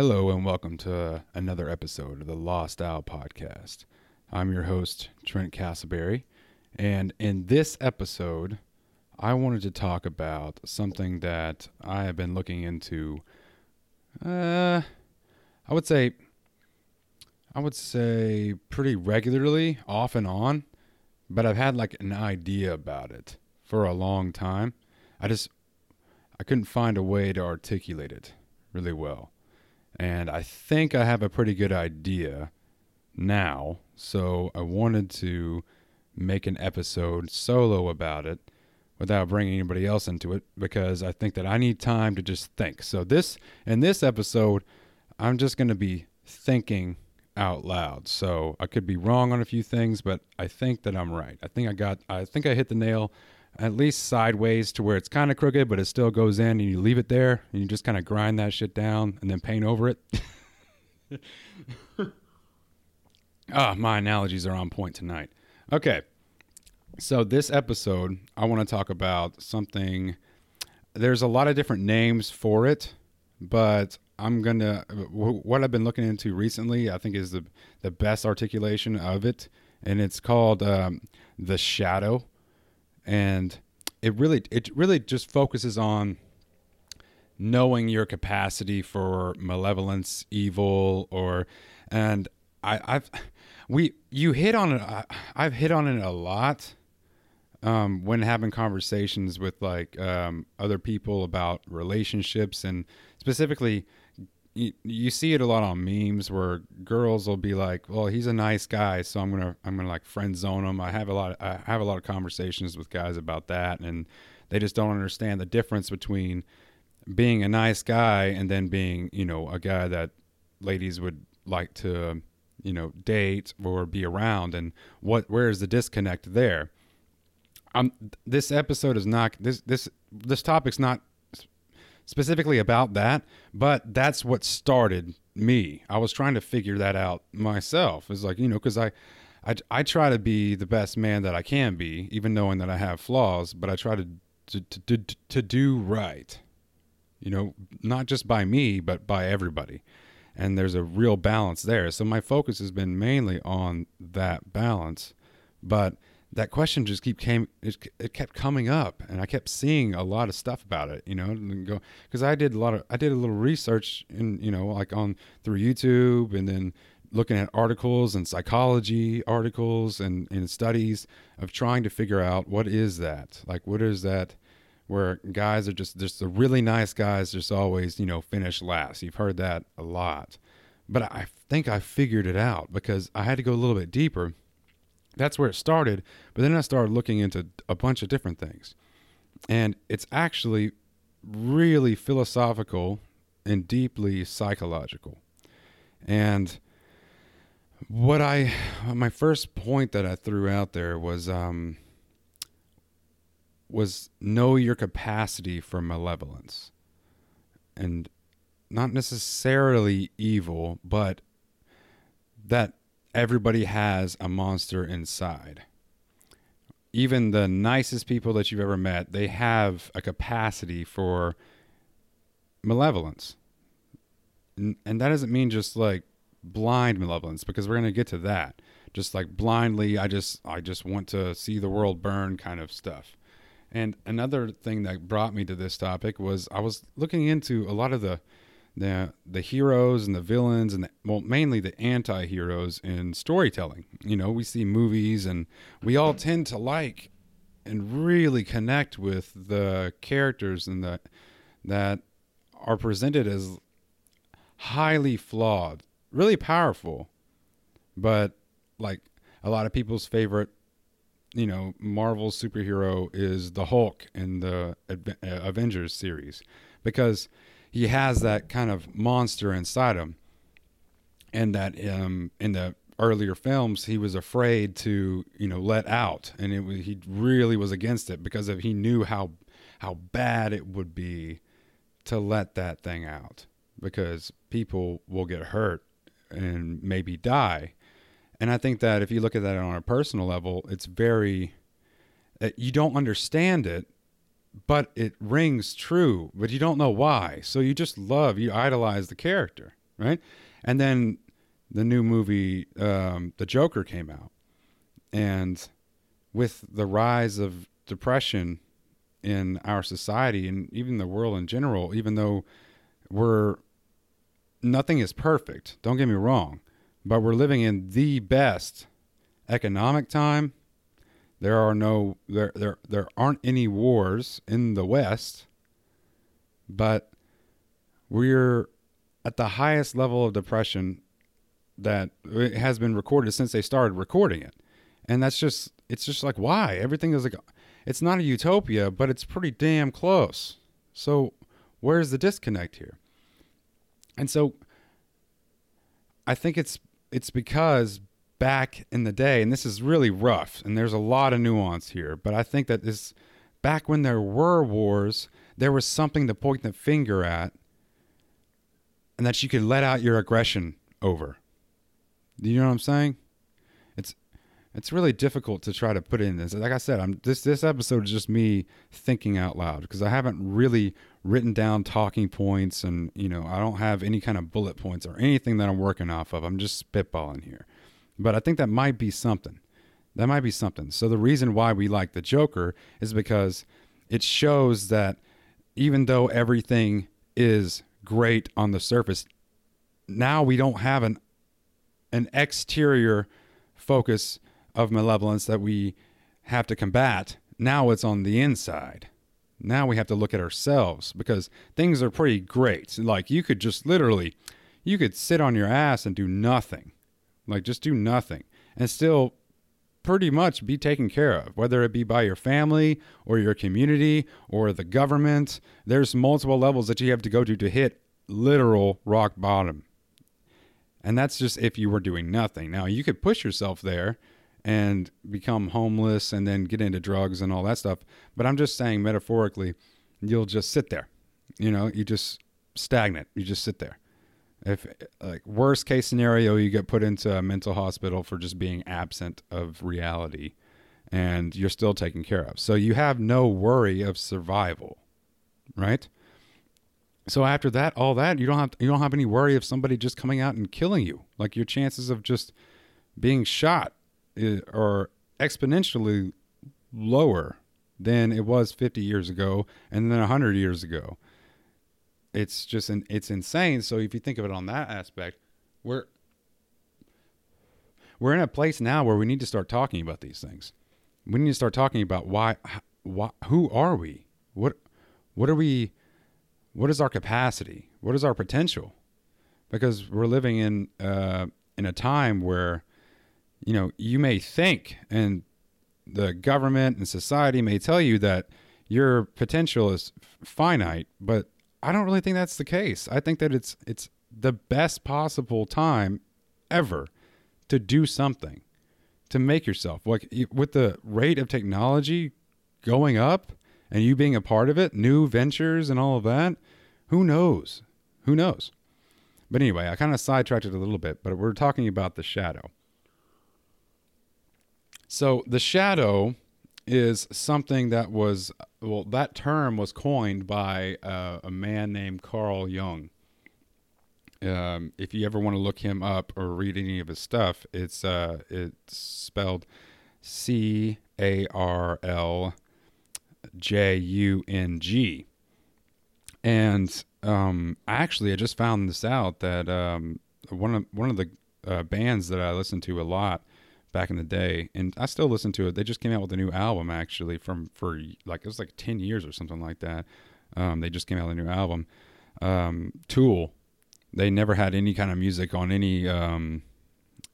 Hello and welcome to another episode of the Lost Owl podcast. I'm your host, Trent Castleberry, and in this episode, I wanted to talk about something that I have been looking into. Uh, I would say, I would say pretty regularly, off and on, but I've had like an idea about it for a long time. I just, I couldn't find a way to articulate it really well and I think I have a pretty good idea now. So I wanted to make an episode solo about it without bringing anybody else into it because I think that I need time to just think. So this in this episode, I'm just going to be thinking out loud. So I could be wrong on a few things, but I think that I'm right. I think I got I think I hit the nail at least sideways to where it's kind of crooked, but it still goes in, and you leave it there, and you just kind of grind that shit down and then paint over it. Ah, oh, my analogies are on point tonight. Okay, so this episode, I want to talk about something. There's a lot of different names for it, but I'm gonna what I've been looking into recently. I think is the the best articulation of it, and it's called um, the shadow and it really it really just focuses on knowing your capacity for malevolence, evil, or and I, I've we you hit on it. I, I've hit on it a lot um, when having conversations with like um, other people about relationships and specifically you, you see it a lot on memes where girls will be like, "Well, he's a nice guy, so I'm gonna I'm gonna like friend zone him." I have a lot of, I have a lot of conversations with guys about that, and they just don't understand the difference between being a nice guy and then being you know a guy that ladies would like to you know date or be around, and what where is the disconnect there? Um, this episode is not this this this topic's not specifically about that, but that's what started me. I was trying to figure that out myself. It's like, you know, because I, I, I try to be the best man that I can be, even knowing that I have flaws, but I try to, to, to, to, to do right, you know, not just by me, but by everybody. And there's a real balance there. So my focus has been mainly on that balance. But that question just keep came it, it kept coming up and i kept seeing a lot of stuff about it you know go because i did a lot of i did a little research and you know like on through youtube and then looking at articles and psychology articles and, and studies of trying to figure out what is that? Like what is that where guys are just just the really nice guys just always you know finish last? You've heard that a lot. But i think i figured it out because i had to go a little bit deeper that's where it started. But then I started looking into a bunch of different things. And it's actually really philosophical and deeply psychological. And what I, my first point that I threw out there was, um, was know your capacity for malevolence. And not necessarily evil, but that everybody has a monster inside. Even the nicest people that you've ever met, they have a capacity for malevolence. And that doesn't mean just like blind malevolence because we're going to get to that. Just like blindly I just I just want to see the world burn kind of stuff. And another thing that brought me to this topic was I was looking into a lot of the the the heroes and the villains and the, well mainly the anti-heroes in storytelling. You know we see movies and we all tend to like and really connect with the characters and the that are presented as highly flawed really powerful but like a lot of people's favorite you know marvel superhero is the hulk in the uh, avengers series. Because he has that kind of monster inside him, and that um, in the earlier films he was afraid to you know let out, and it was, he really was against it because of he knew how how bad it would be to let that thing out. Because people will get hurt and maybe die. And I think that if you look at that on a personal level, it's very you don't understand it but it rings true, but you don't know why. So you just love, you idolize the character. right? And then the new movie, um, The Joker, came out, and with the rise of depression in our society and even the world in general, even though we're nothing is perfect, don't get me wrong, but we're living in the best economic time. There are no there there there aren't any wars in the West, but we're at the highest level of depression that has been recorded since they started recording it. And that's just it's just like why? Everything is like it's not a utopia, but it's pretty damn close. So where's the disconnect here? And so I think it's it's because back in the day, and this is really rough, and there's a lot of nuance here, but I think that this back when there were wars, there was something to point the finger at, and that you could let out your aggression over. Do you know what I'm saying? It's it's really difficult to try to put in this. Like I said, I'm this this episode is just me thinking out loud because I haven't really written down talking points and you know I don't have any kind of bullet points or anything that I'm working off of. I'm just spitballing here. But I think that might be something. That might be something. So the reason why we like the Joker is because it shows that even though everything is great on the surface, now we don't have an an exterior focus of malevolence that we have to combat. Now it's on the inside. Now we have to look at ourselves because things are pretty great. Like you could just literally you could sit on your ass and do nothing like just do nothing and still pretty much be taken care of, whether it be by your family or your community or the government. There's multiple levels that you have to go to to hit literal rock bottom. And that's just if you were doing nothing. Now, you could push yourself there and become homeless and then get into drugs and all that stuff. But I'm just saying, metaphorically, you'll just sit there. You know, you just stagnant. You just sit there. If like worst case scenario, you get put into a mental hospital for just being absent of reality, and you're still taken care of. So you have no worry of survival, right? So after that, all that you don't have you don't have any worry of somebody just coming out and killing you. Like your chances of just being shot eh, are exponentially lower than it was 50 years ago and then 100 years ago it's just an, it's insane. So if you think of it on that aspect, we're we're in a place now where we need to start talking about these things. We need to start talking about why, why who are we? What what are we? What is our capacity? What is our potential? Because we're living in uh, in a time where you know you may think and the government and society may tell you that your potential is finite, but I don't really think that's the case. I think that it's it's the best possible time ever to do something to make yourself like with the rate of technology going up and you being a part of it, new ventures and all of that. Who knows? Who knows? But anyway, I kind of sidetracked it a little bit, but we're talking about the shadow. So the shadow is something that was well that term was coined by uh, a man named Carl Jung. Um, if you ever want to look him up or read any of his stuff, it's uh, it's spelled C A R L J U N G. And um, actually, I just found this out that um, one of one of the uh, bands that I listen to a lot back in the day, and I still listen to it. They just came out with a new album actually from for like it was like ten years or something like that. Um, they just came out with a new album. Um, Tool, they never had any kind of music on any um,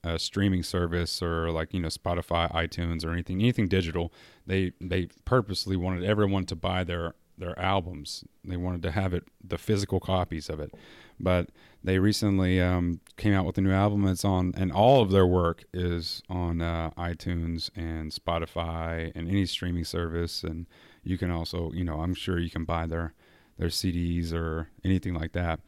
uh, streaming service or like you know Spotify, iTunes, or anything anything digital. They they purposely wanted everyone to buy their their albums. They wanted to have it the physical copies of it. But they recently um, came out with a new album. It's on, and all of their work is on uh, iTunes and Spotify and any streaming service. And you can also, you know, I'm sure you can buy their their CDs or anything like that.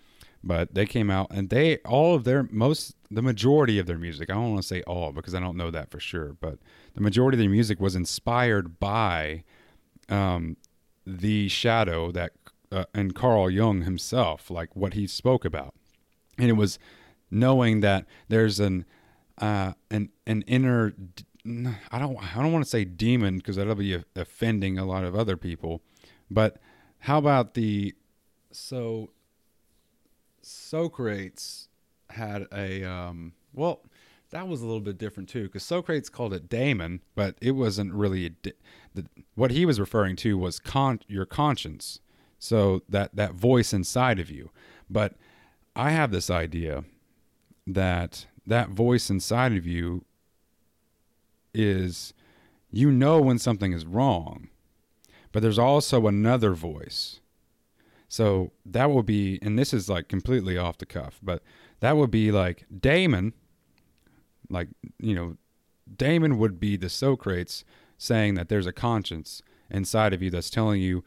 But they came out and they all of their most the majority of their music. I don't want to say all because I don't know that for sure, but the majority of their music was inspired by um, the shadow that uh, and Carl Jung himself, like what he spoke about. and it was knowing that there's an uh, an an inner I don't I don't want to say demon because that'll be offending a lot of other people, but how about the so Socrates had a um, well that was a little bit different too because Socrates called it daemon, but it wasn't really a, the, what he was referring to was con- your conscience, so that that voice inside of you. But I have this idea that that voice inside of you is you know when something is wrong, but there's also another voice. So that would be, and this is like completely off the cuff, but that would be like daemon, like, you know, daemon would be the Socrates saying that there's a conscience inside of you that's telling you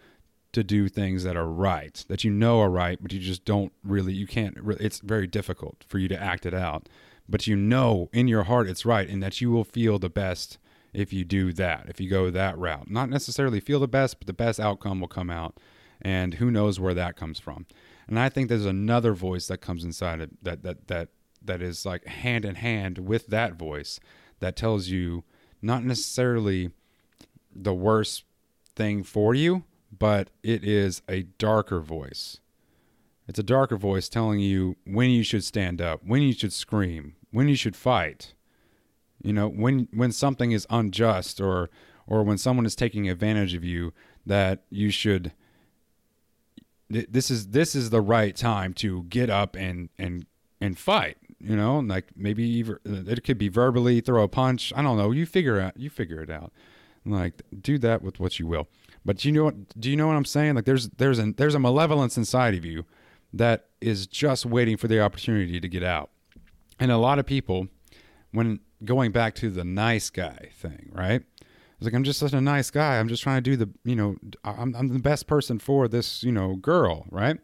to do things that are right, that you know are right, but you just don't really, you can't, really, it's very difficult for you to act it out but you know in your heart it's right and that you will feel the best if you do that, if you go that route. Not necessarily feel the best, but the best outcome will come out. And who knows where that comes from. And I think there's another voice that comes inside it that that that that is like hand in hand with that voice that tells you not necessarily the worst thing for you, but it is a darker voice. It's a darker voice telling you when you should stand up, when you should scream, when you should fight. You know, when when something is unjust or or when someone is taking advantage of you, that you should this is this is the right time to get up and and and fight you know like maybe even it could be verbally throw a punch i don't know you figure out you figure it out like do that with what you will but you know what do you know what i'm saying like there's there's a there's a malevolence inside of you that is just waiting for the opportunity to get out and a lot of people, when going back to the nice guy thing, right? It's like I'm just such a nice guy. I'm just trying to do the, you know, I'm I'm the best person for this, you know, girl, right?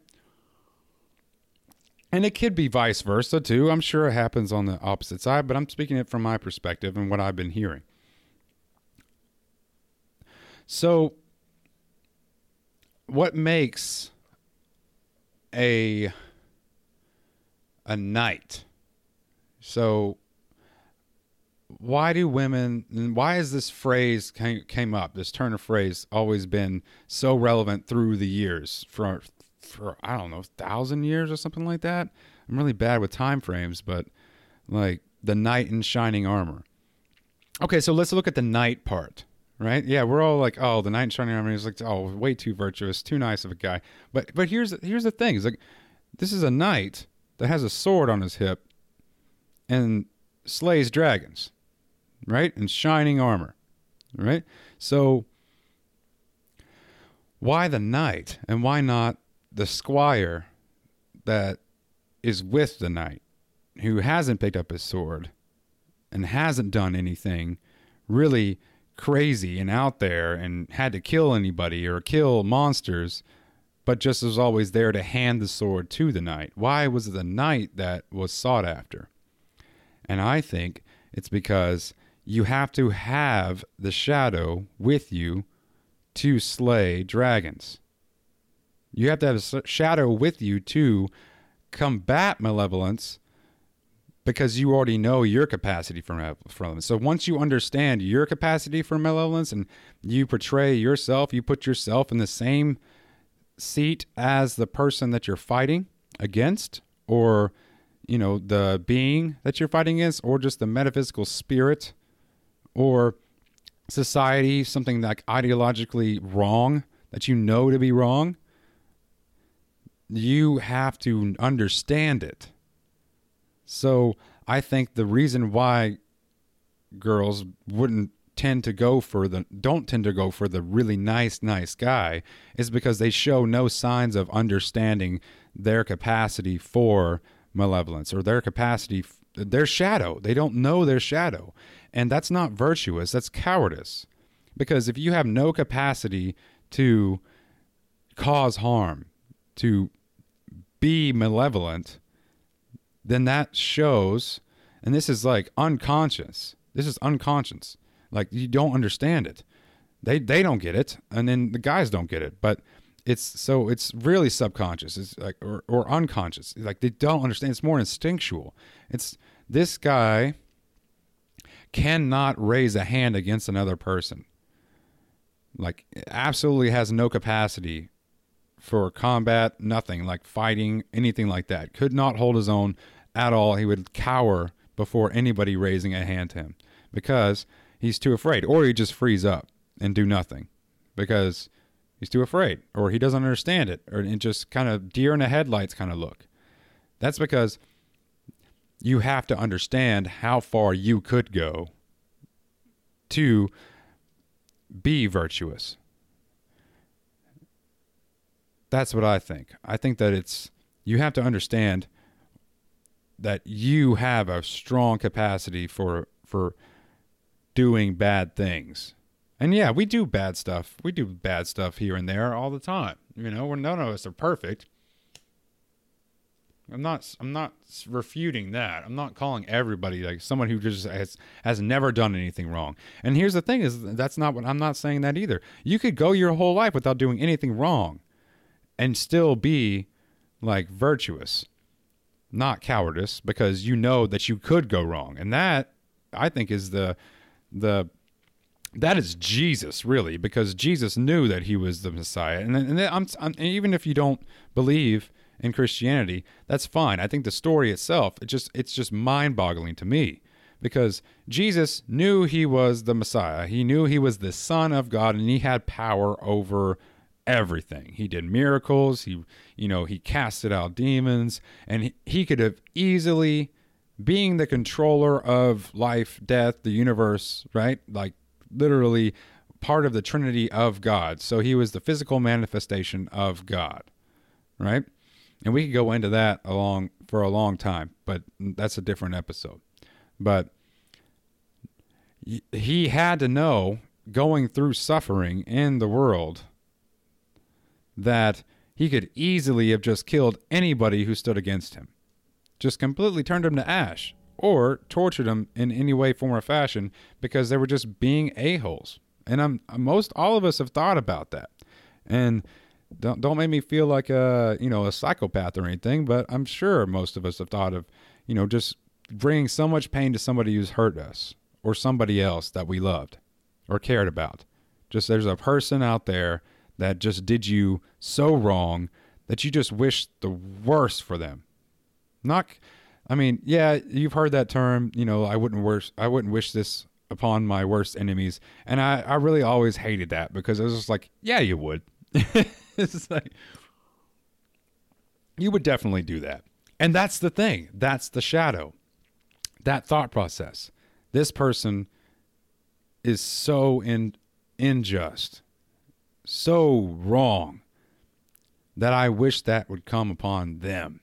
And it could be vice versa too. I'm sure it happens on the opposite side, but I'm speaking it from my perspective and what I've been hearing. So, what makes a a knight? So why do women why has this phrase came, came up this turn of phrase always been so relevant through the years? For for i don't know thousand years or something like that? I'm really bad with time frames but like the knight in shining armor. Okay so let's look at the knight part right yeah we're all like oh the knight in shining armor is like oh way too virtuous too nice of a guy but but here's here's the thing it's like this is a knight that has a sword on his hip and slays dragons, right? In shining armor, right? So, why the knight and why not the squire that is with the knight who hasn't picked up his sword and hasn't done anything really crazy and out there and had to kill anybody or kill monsters, but just was always there to hand the sword to the knight? Why was it the knight that was sought after? And I think it's because you have to have the shadow with you to slay dragons. You have to have a shadow with you to combat malevolence because you already know your capacity for malevolence. So once you understand your capacity for malevolence and you portray yourself, you put yourself in the same seat as the person that you're fighting against or you know, the being that you're fighting against, or just the metaphysical spirit, or society, something like ideologically wrong that you know to be wrong, you have to understand it. So I think the reason why girls wouldn't tend to go for the don't tend to go for the really nice nice guy is because they show no signs of understanding their capacity for malevolence or their capacity, their shadow. They don't know their shadow. And that's not virtuous, that's cowardice. Because if you have no capacity to cause harm, to be malevolent, then that shows, and this is like unconscious. This is unconscious. Like you don't understand it. They they don't get it, and then the guys don't get it. But it's so it's really subconscious. It's like or, or unconscious. Like they don't understand. It's more instinctual. It's this guy cannot raise a hand against another person. Like absolutely has no capacity for combat, nothing like fighting, anything like that. Could not hold his own at all. He would cower before anybody raising a hand to him because he's too afraid, or he just freeze up and do nothing because he's too afraid, or he doesn't understand it, or it just kind of deer in the headlights kind of look. That's because you have to understand how far you could go to be virtuous. That's what I think. I think that it's you have to understand that you have a strong capacity for for doing bad things. And yeah, we do bad stuff. We do bad stuff here and there all the time. You know, we're none of us are perfect. I'm not I'm not refuting that. I'm not calling everybody like someone who just has has never done anything wrong. And here's the thing is that's not what I'm not saying that either. You could go your whole life without doing anything wrong and still be like virtuous. Not cowardice because you know that you could go wrong. And that I think is the the that is Jesus really because Jesus knew that he was the Messiah. And, and I'm, I'm, even if you don't believe in Christianity, that's fine. I think the story itself, it just it's just mind-boggling to me because Jesus knew he was the Messiah. He knew he was the son of God and he had power over everything. He did miracles, he you know, he casted out demons and he, could have easily being the controller of life, death, the universe, right? Like literally part of the trinity of God. So he was the physical manifestation of God, right? and we could go into that along for a long time, but that's a different episode. But he had to know going through suffering in the world that he could easily have just killed anybody who stood against him. Just completely turned him to ash or tortured him in any way, form, or fashion because they were just being a-holes. And I'm, most all of us have thought about that. And don't don't make me feel like a you know a psychopath or anything, but I'm sure most of us have thought of you know just bringing so much pain to somebody who's hurt us or somebody else that we loved or cared about. Just there's a person out there that just did you so wrong that you just wish the worst for them. Not I mean, yeah, you've heard that term, you know, I wouldn't wish I wouldn't wish this upon my worst enemies. And I, I really always hated that because it was just like, yeah, you would. it's like you would definitely do that. And that's the thing. That's the shadow. That thought process. This person is so in, unjust, so wrong that I wish that would come upon them.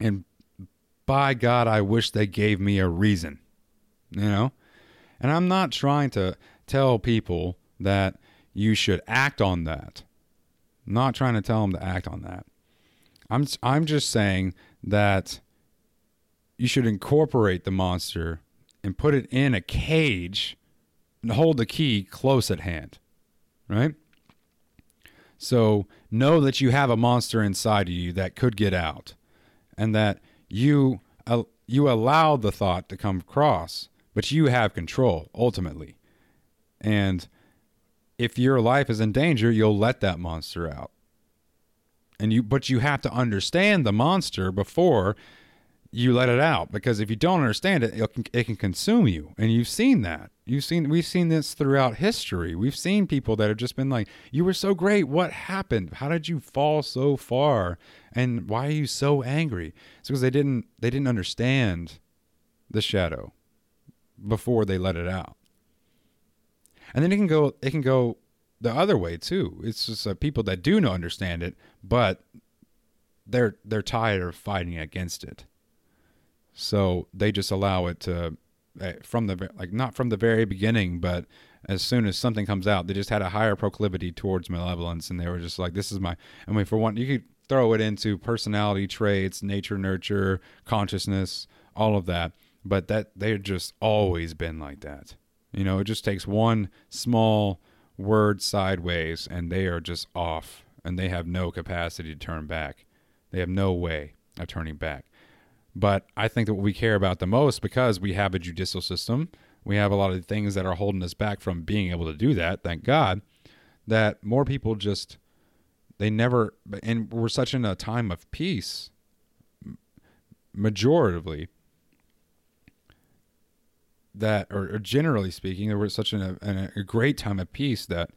And by God, I wish they gave me a reason, you know? And I'm not trying to tell people that you should act on that. I'm not trying to tell them to act on that. I'm I'm just saying that you should incorporate the monster and put it in a cage and hold the key close at hand. Right? So know that you have a monster inside of you that could get out and that you uh, you allow the thought to come across, but you have control ultimately. And if your life is in danger, you'll let that monster out. And you but you have to understand the monster before you let it out because if you don't understand it, it can, it can consume you. And you've seen that. You've seen we've seen this throughout history. We've seen people that have just been like, "You were so great. What happened? How did you fall so far? And why are you so angry?" It's because they didn't they didn't understand the shadow before they let it out and then it can go it can go the other way too. It's just uh, people that do not understand it, but they're they're tired of fighting against it, so they just allow it to uh, from the like not from the very beginning, but as soon as something comes out, they just had a higher proclivity towards malevolence, and they were just like, "This is my." I mean, for one, you could throw it into personality traits, nature, nurture, consciousness, all of that, but that they've just always been like that. You know, it just takes one small word sideways and they are just off and they have no capacity to turn back. They have no way of turning back. But I think that what we care about the most because we have a judicial system, we have a lot of things that are holding us back from being able to do that, thank God, that more people just they never and we're such in a time of peace majoritively that or, or generally speaking we're such a, a great time of peace that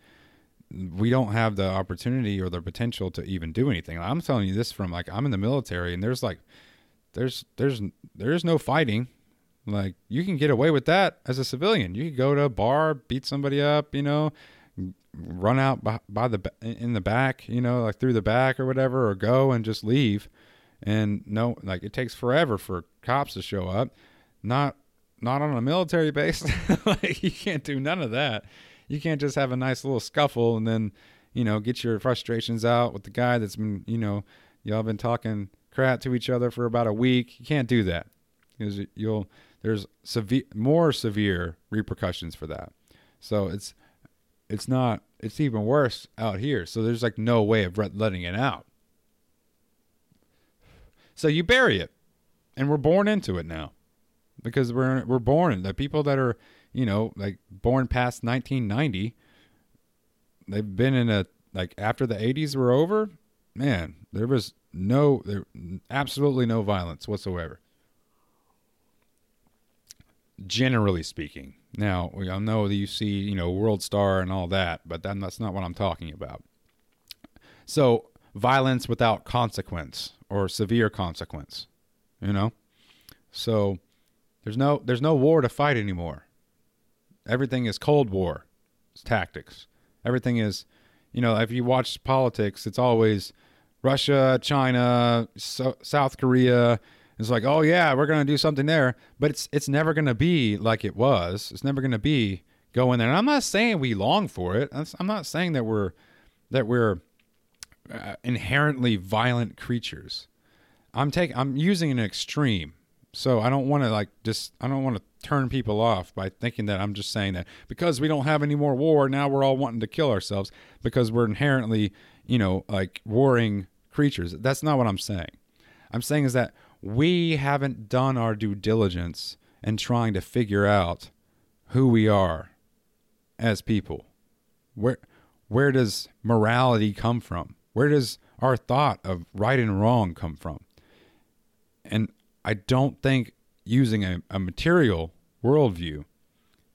we don't have the opportunity or the potential to even do anything. I'm telling you this from like i'm in the military and there's like there's there's there's no fighting. Like you can get away with that as a civilian. You could go to a bar beat somebody up you know run out by, by the in the back you know like through the back or whatever or go and just leave. And no like it takes forever for cops to show up. Not not on a military base. Like you can't do none of that. You can't just have a nice little scuffle and then you know get your frustrations out with the guy that's been you know y'all been talking crap to each other for about a week. You can't do that. Because you'll there's severe more severe repercussions for that. So it's it's not it's even worse out here. So there's like no way of letting it out. So you bury it, and we're born into it now, because we're we're born. The people that are you know like born past 1990, they've been in a like after the 80s were over. Man, there was no there absolutely no violence whatsoever. Generally speaking, now all know that you see you know World Star and all that, but then that's not what I'm talking about. So violence without consequence or severe consequence. You know? So there's no there's no war to fight anymore. Everything is cold war. It's tactics. Everything is you know, if you watch politics, it's always Russia, China, so, South Korea. It's like, "Oh yeah, we're to do something there." But it's it's never to be like it was. It's never to be going there. And I'm not saying we long for it. I'm not saying that we're that we're uh, inherently violent creatures. I'm taking I'm using an extreme. So I don't want to like just I don't want to turn people off by thinking that I'm just saying that because we don't have any more war now we're all wanting to kill ourselves because we're inherently, you know, like warring creatures. That's not what I'm saying. I'm saying is that we haven't done our due diligence in trying to figure out who we are as people. Where where does morality come from? Where does our thought of right and wrong come from? And I don't think using a, a material worldview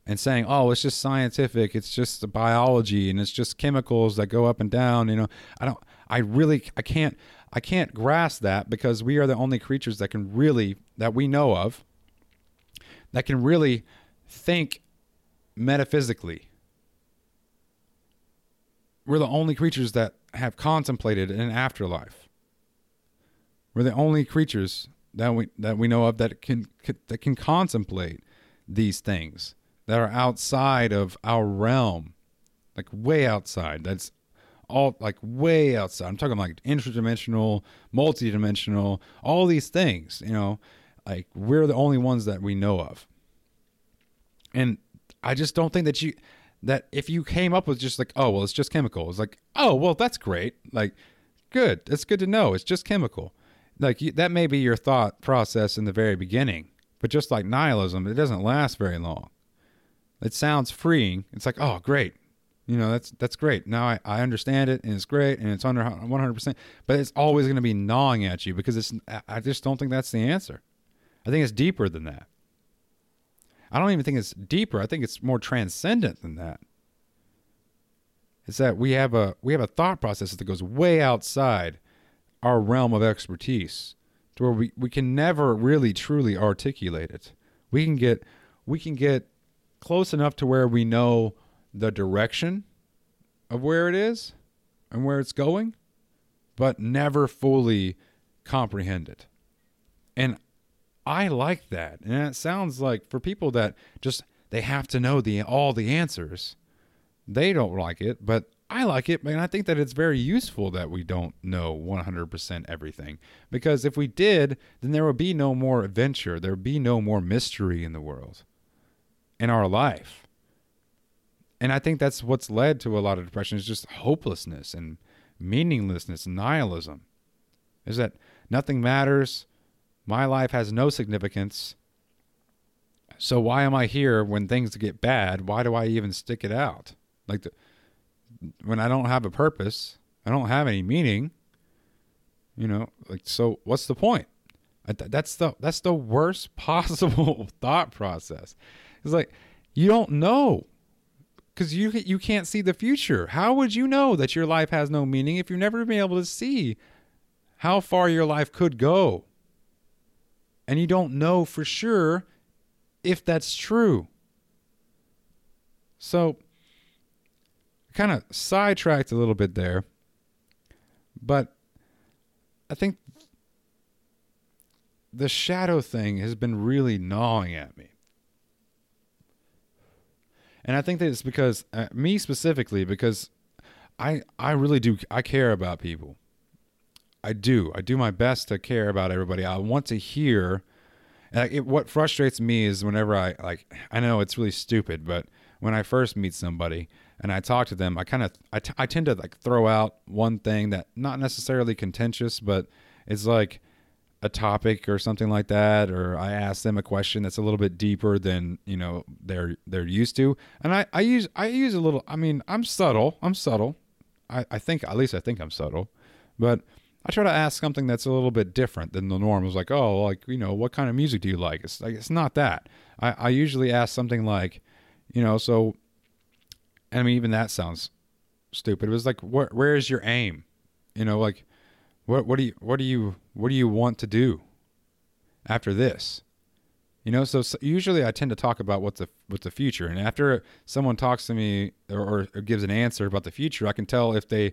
and saying, "Oh, it's just scientific, it's just biology, and it's just chemicals that go up and down." You know, I don't. I really, I can't, I can't grasp that because we are the only creatures that can really, that we know of, that can really think metaphysically. We're the only creatures that have contemplated an afterlife. We're the only creatures that we that we know of that can, that can contemplate these things that are outside of our realm, like way outside. That's all like way outside. I'm talking like interdimensional, multidimensional, all these things. You know, like we're the only ones that we know of. And I just don't think that you that if you came up with just like, oh, well, it's just chemical, it's like, oh, well, that's great. Like, good. It's good to know. It's just chemical. Like, that may be your thought process in the very beginning, but just like nihilism, it doesn't last very long. It sounds freeing. It's like, oh, great. You know, that's that's great. Now I, I understand it and it's great and it's under 100%, but it's always going to be gnawing at you because it's I just don't think that's the answer. I think it's deeper than that. I don't even think it's deeper. I think it's more transcendent than that. It's that we have a we have a thought process that goes way outside our realm of expertise to where we, we can never really truly articulate it. We can get we can get close enough to where we know the direction of where it is and where it's going, but never fully comprehend it. And I like that. And it sounds like for people that just they have to know the all the answers, they don't like it, but I like it, and I think that it's very useful that we don't know 100% everything. Because if we did, then there would be no more adventure. There would be no more mystery in the world, in our life. And I think that's what's led to a lot of depression is just hopelessness and meaninglessness, nihilism. Is that nothing matters? My life has no significance. So why am I here when things get bad? Why do I even stick it out? Like the, when I don't have a purpose, I don't have any meaning. You know, like so what's the point? That's the that's the worst possible thought process. It's like you don't know because you you can't see the future. How would you know that your life has no meaning if you've never been able to see how far your life could go? And you don't know for sure if that's true. So, kind of sidetracked a little bit there, but I think the shadow thing has been really gnawing at me. And I think that it's because uh, me specifically because I I really do I care about people. I do. I do my best to care about everybody. I want to hear like it, what frustrates me is whenever I like I know it's really stupid, but when I first meet somebody and I talk to them, I kind of I, t- I tend to like throw out one thing that not necessarily contentious, but it's like a topic or something like that, or I ask them a question that's a little bit deeper than you know they're they're used to, and I, I use I use a little. I mean, I'm subtle. I'm subtle. I, I think at least I think I'm subtle, but I try to ask something that's a little bit different than the norm. It's like, oh, like you know, what kind of music do you like? It's like it's not that. I, I usually ask something like, you know, so. I mean, even that sounds stupid. It was like, where where is your aim? You know, like what what do you what do you what do you want to do after this? You know, so, so usually I tend to talk about what's the what's the future, and after someone talks to me or, or gives an answer about the future, I can tell if they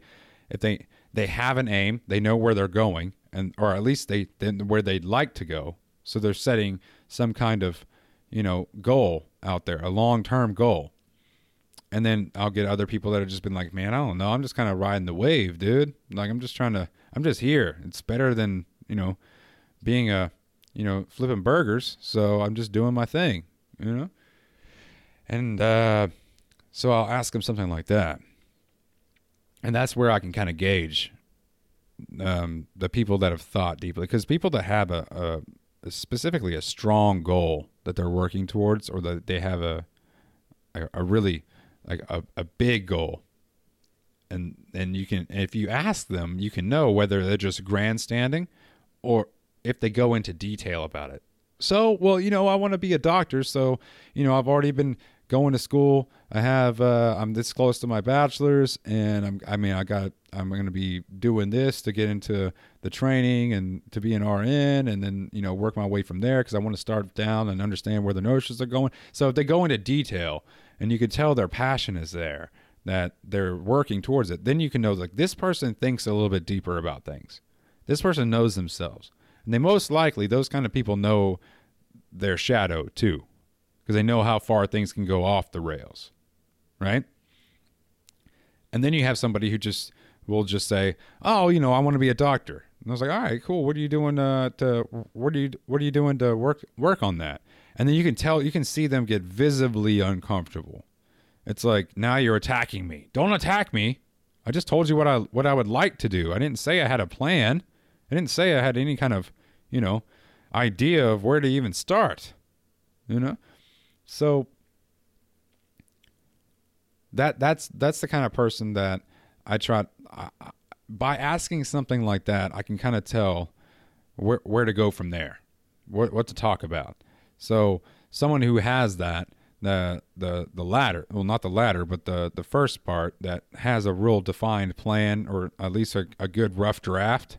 if they they have an aim, they know where they're going, and or at least they, where they'd like to go. So they're setting some kind of you know goal out there, a long term goal and then I'll get other people that have just been like, man, I don't know, I'm just kind of riding the wave, dude. Like I'm just trying to, I'm just here. It's better than you know, being a, you know, flipping burgers. So I'm just doing my thing, you know. And uh, so I'll ask them something like that, and that's where I can kind of gauge um, the people that have thought deeply, because people that have a, a specifically a strong goal that they're working towards, or that they have a a, a really like a, a big goal and and you can if you ask them you can know whether they're just grandstanding or if they go into detail about it. So well you know i want to be a doctor so you know i've already been going to school. I have uh, i'm this close to my bachelor's and i'm i mean i got i'm going to be doing this to get into the training and to be an rn and then you know work my way from there because i want to start down and understand where the nurses are going. So if they go into detail and you can tell their passion is there that they're working towards it then you can know like this person thinks a little bit deeper about things this person knows themselves. And they most likely those kind of people know their shadow too because they know how far things can go off the rails right? And then you have somebody who just will just say oh you know i want to be a doctor. And i was like all right cool. What are you doing uh, to what are you what are you doing to work work on that? And then you can tell you can see them get visibly uncomfortable. It's like now you're attacking me. Don't attack me. I just told you what i what i would like to do. I didn't say i had a plan i didn't say i had any kind of you know idea of where to even start you know? So that that's that's the kind of person that i try I, by asking something like that i can kind of tell where where to go from there what what to talk about. So someone who has that the the the latter, well not the latter, but the the first part that has a real defined plan or at least a, a good rough draft,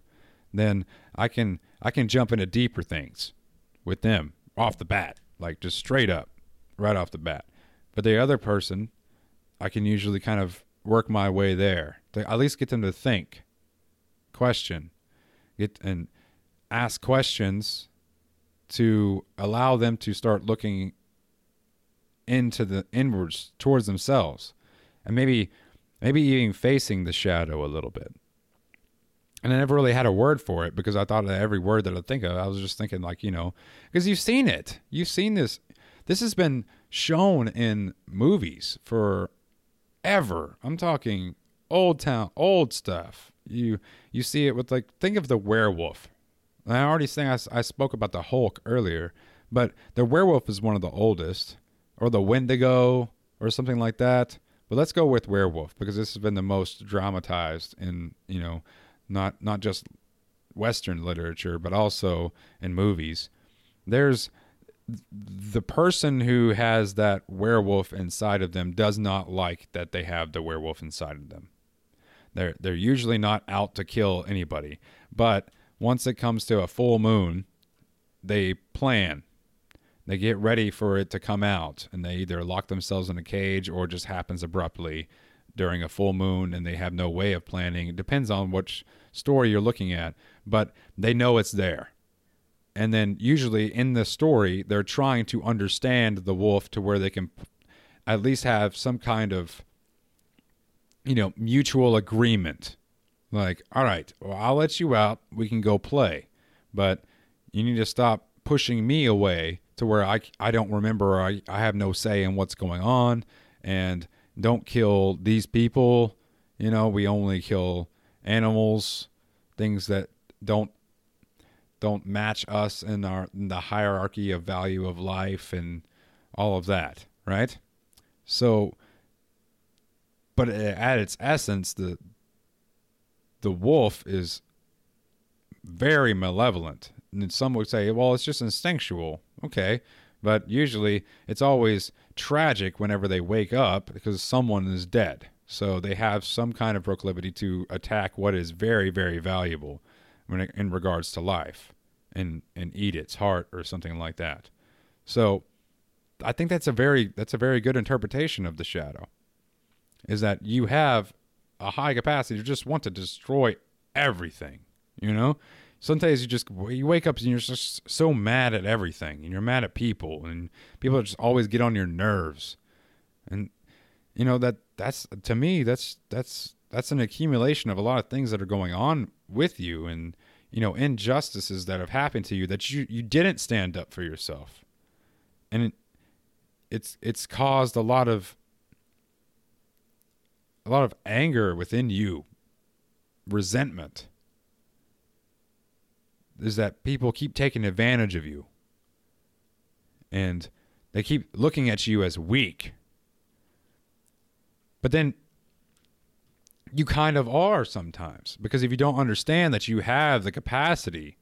then I can I can jump into deeper things with them off the bat, like just straight up, right off the bat. But the other person, I can usually kind of work my way there to at least get them to think, question, get and ask questions to allow them to start looking into the inwards towards themselves and maybe maybe even facing the shadow a little bit and i never really had a word for it because i thought that every word that i think of i was just thinking like you know because you've seen it you've seen this this has been shown in movies for ever. I'm talking old town, old stuff. You you see it with like think of the werewolf. I already saying I, I spoke about the Hulk earlier, but the werewolf is one of the oldest, or the Wendigo, or something like that. But let's go with werewolf because this has been the most dramatized in you know, not not just Western literature, but also in movies. There's the person who has that werewolf inside of them does not like that they have the werewolf inside of them. They're they're usually not out to kill anybody, but once it comes to a full moon, they plan. They get ready for it to come out, and they either lock themselves in a cage or just happens abruptly during a full moon, and they have no way of planning. It depends on which story you're looking at, but they know it's there. And then usually in the story they're trying to understand the wolf to where they can at least have some kind of you know mutual agreement. Like all right well i'll let you out. We can go play but you need to stop pushing me away to where i, I don't remember I, I have no say in what's going on. And don't kill these people you know we only kill animals things that don't don't match us in our in the hierarchy of value of life and all of that, right? So but at its essence the the wolf is very malevolent. And some would say, well, it's just instinctual. Okay. But usually it's always tragic whenever they wake up because someone is dead. So they have some kind of proclivity to attack what is very, very valuable in regards to life and and eat its heart or something like that. So I think that's a very that's a very good interpretation of the shadow. Is that you have a high capacity to just want to destroy everything, you know? Sometimes you just you wake up and you're just so mad at everything and you're mad at people and people just always get on your nerves. And you know that that's to me that's that's that's an accumulation of a lot of things that are going on with you and you know injustices that have happened to you that you you didn't stand up for yourself and it, it's it's caused a lot of a lot of anger within you resentment is that people keep taking advantage of you. And they keep looking at you as weak. But then you kind of are sometimes because if you don't understand that you have the capacity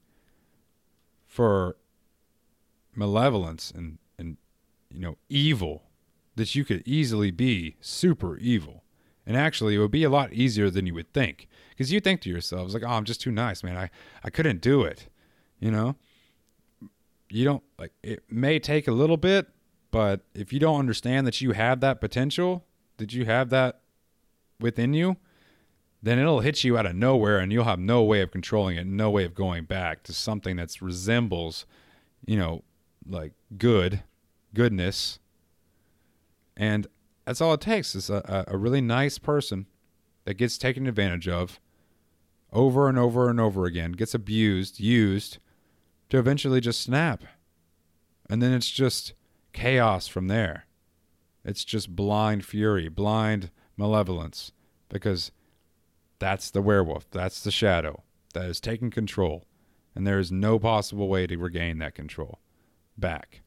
for malevolence and and you know evil that you could easily be super evil. And actually it would be a lot easier than you would think because you think to yourselves like oh i'm just too nice man i i couldn't do it you know you don't like it may take a little bit but if you don't understand that you have that potential that you have that within you then it'll hit you out of nowhere and you'll have no way of controlling it, no way of going back to something that resembles, you know, like good, goodness. And that's all it takes is a, a really nice person that gets taken advantage of over and over and over again, gets abused, used to eventually just snap. And then it's just chaos from there. It's just blind fury, blind malevolence because that's the werewolf. That's the shadow that is taking control. And there is no possible way to regain that control back.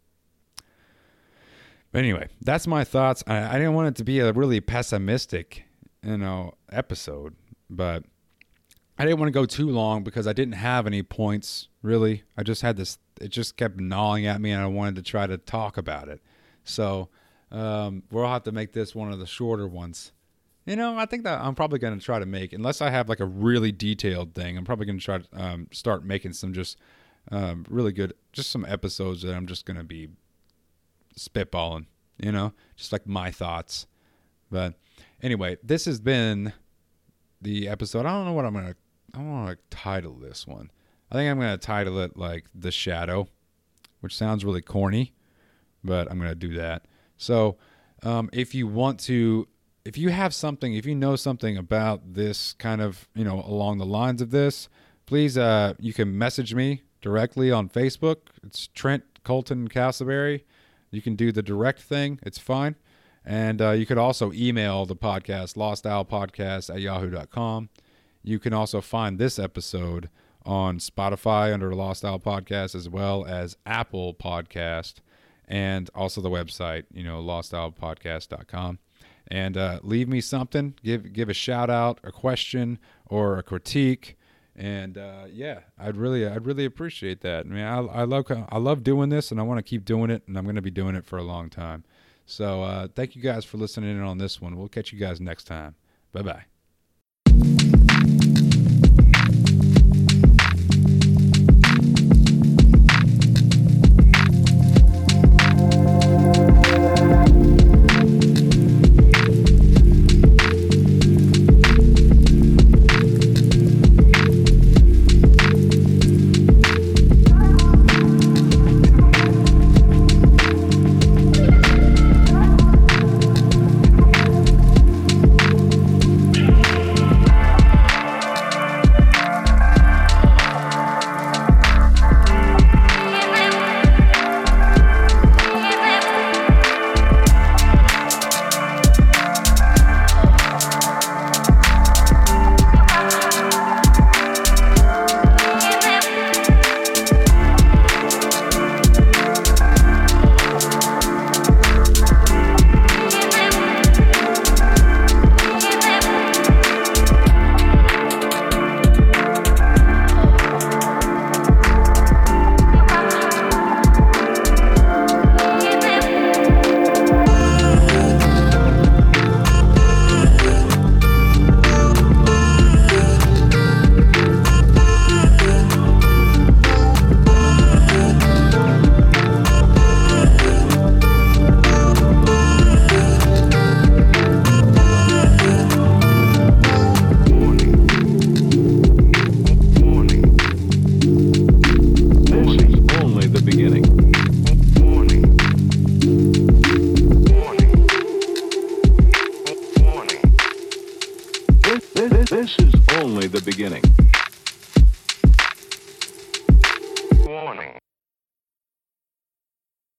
But anyway, that's my thoughts. I, I didn't want it to be a really pessimistic, you know, episode, but I didn't want to go too long because I didn't have any points really. I just had this. It just kept gnawing at me, and I wanted to try to talk about it. So um, we'll have to make this one of the shorter ones. You know, I think that I'm probably going to try to make, unless I have like a really detailed thing, I'm probably going to try to um, start making some just um, really good, just some episodes that I'm just going to be spitballing, you know, just like my thoughts. But anyway, this has been the episode. I don't know what I'm going to, I want to title this one. I think I'm going to title it like The Shadow, which sounds really corny, but I'm going to do that. So, um, if you want to if you have something, if you know something about this kind of, you know, along the lines of this, please, uh, you can message me directly on Facebook. It's Trent Colton Castleberry. You can do the direct thing. It's fine. And uh, you could also email the podcast, lostowlpodcast at yahoo.com. You can also find this episode on Spotify under Lost Owl Podcast as well as Apple Podcast and also the website, you know, lostowlpodcast.com. And uh, leave me something, give give a shout out, a question, or a critique. And uh, yeah, I'd really, I'd really appreciate that. I mean, I, I love, I love doing this, and I want to keep doing it, and I'm going to be doing it for a long time. So, uh, thank you guys for listening in on this one. We'll catch you guys next time. Bye bye